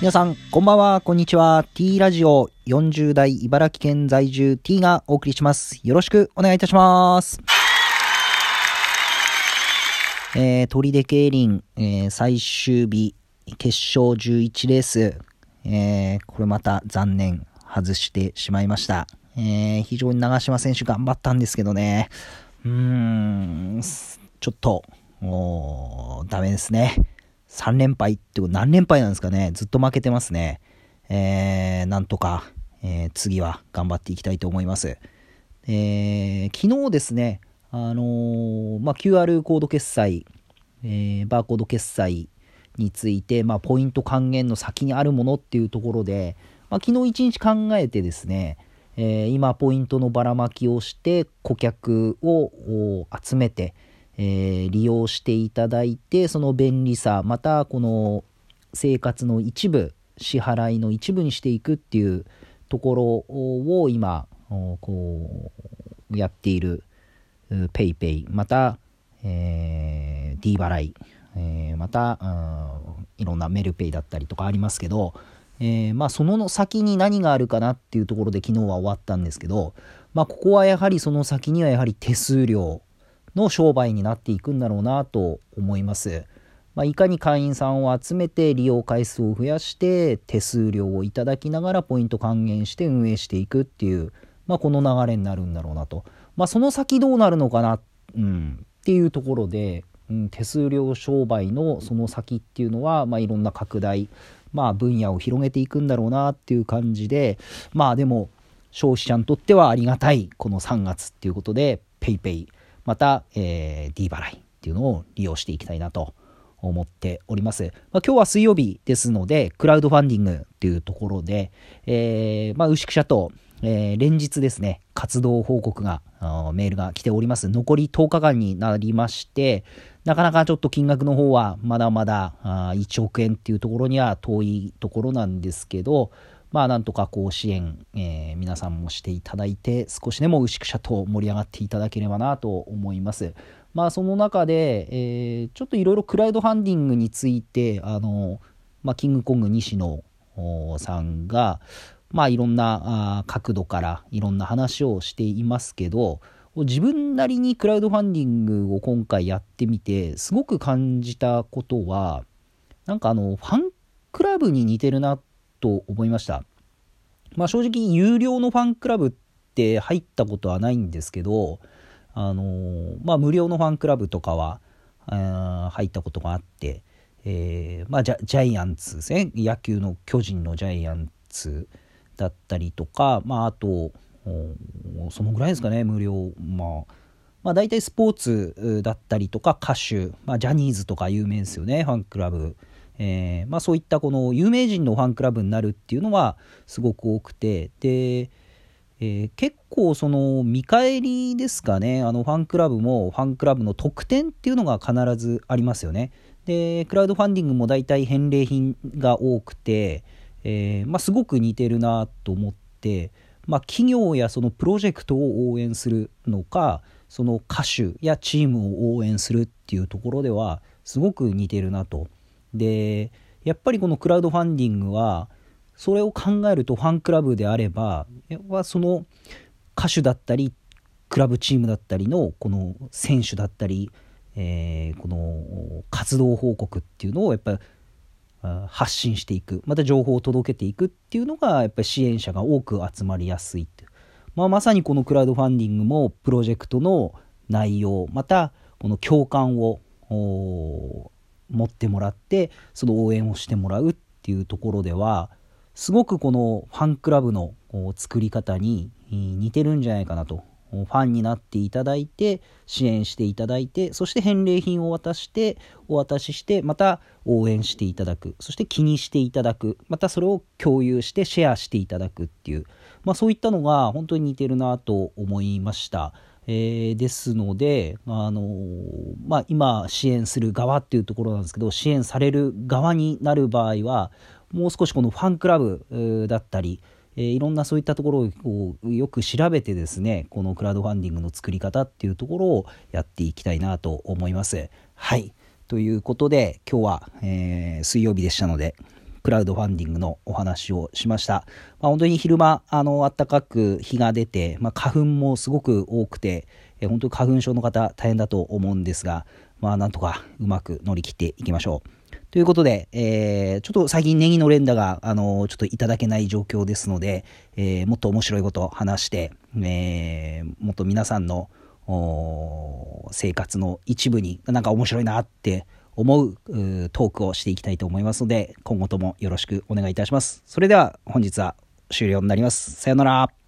皆さん、こんばんは、こんにちは。T ラジオ40代茨城県在住 T がお送りします。よろしくお願いいたします。えー、鳥出競輪、えー最終日、決勝11レース、えーこれまた残念、外してしまいました。えー非常に長島選手頑張ったんですけどね、うーん、ちょっと、おーダメですね。3連敗って何連敗なんですかねずっと負けてますね。えー、なんとか、えー次は頑張っていきたいと思います。えー昨日ですね、あのーまあ、QR コード決済、えーバーコード決済について、まあ、ポイント還元の先にあるものっていうところで、まあ、昨日一日考えてですね、えー今ポイントのばらまきをして顧客を集めて、えー利用していただいてその便利さまたこの生活の一部支払いの一部にしていくっていうところを今こうやっている PayPay また、えー D 払い、えーまたいろんなメルペイだったりとかありますけど、えーまあ、その先に何があるかなっていうところで昨日は終わったんですけど、まあ、ここはやはりその先にはやはり手数料の商売になっていくんだろうなと思います。まあ、いかに会員さんを集めて利用回数を増やして手数料をいただきながらポイント還元して運営していくっていう、まあ、この流れになるんだろうなと、まあ、その先どうなるのかな、うん、っていうところで、うん、手数料商売のその先っていうのは、まあ、いろんな拡大、まあ、分野を広げていくんだろうなっていう感じでまあでも消費者にとってはありがたいこの3月っていうことで PayPay また、えー D 払いっていうのを利用していきたいなと思っております。まあ、今日は水曜日ですので、クラウドファンディングっていうところで、えーまあ、牛久社と、えー連日ですね、活動報告が、メールが来ております。残り10日間になりまして、なかなかちょっと金額の方はまだまだ1億円っていうところには遠いところなんですけど、まあなんとかこう支援、えー皆さんもしていただいて少しでも牛久社と盛り上がっていただければなと思います。まあその中で、えーちょっといろいろクラウドファンディングについてあの、まあ、キングコング西野さんがまあいろんな角度からいろんな話をしていますけど自分なりにクラウドファンディングを今回やってみてすごく感じたことはなんかあのファンクラブに似てるなと思いました。まあ正直有料のファンクラブって入ったことはないんですけど、あのーまあ無料のファンクラブとかは、入ったことがあって、えーまあジャジャイアンツですね。野球の巨人のジャイアンツだったりとか、まああと、そのぐらいですかね、無料。まあ、まあ大体スポーツだったりとか歌手、まあジャニーズとか有名ですよね、ファンクラブ。えーまあ、そういったこの有名人のファンクラブになるっていうのはすごく多くてで、えー結構その見返りですかねあのファンクラブもファンクラブの特典っていうのが必ずありますよねでクラウドファンディングも大体返礼品が多くて、えーまあ、すごく似てるなと思って、まあ、企業やそのプロジェクトを応援するのかその歌手やチームを応援するっていうところではすごく似てるなと。でやっぱりこのクラウドファンディングはそれを考えるとファンクラブであればやっぱその歌手だったりクラブチームだったりのこの選手だったり、えーこの活動報告っていうのをやっぱり発信していく。また情報を届けていくっていうのがやっぱり支援者が多く集まりやすいっていう。まあ、まさにこのクラウドファンディングもプロジェクトの内容またこの共感を持ってもらってその応援をしてもらうっていうところではすごくこのファンクラブの作り方に似てるんじゃないかなとファンになっていただいて支援していただいてそして返礼品を渡してお渡ししてまた応援していただく。そして気にしていただく。またそれを共有してシェアしていただくっていう、まあ、そういったのが本当に似てるなと思いました。えーですので、あのーまあ、今支援する側っていうところなんですけど支援される側になる場合はもう少しこのファンクラブだったり、えーいろんなそういったところをよく調べてですねこのクラウドファンディングの作り方っていうところをやっていきたいなと思います。はいということで今日は、え水曜日でしたのでクラウドファンディングのお話をしました。まあ、本当に昼間、あの、暖かく日が出て、まあ、花粉もすごく多くて、え本当に花粉症の方大変だと思うんですが、まあ、なんとかうまく乗り切っていきましょう。ということで、えー、ちょっと最近ネギの連打が、あのちょっといただけない状況ですので、えー、もっと面白いことを話して、えー、もっと皆さんの生活の一部になんか面白いなって思うトークをしていきたいと思いますので、今後ともよろしくお願いいたします。それでは本日は終了になります。さよなら。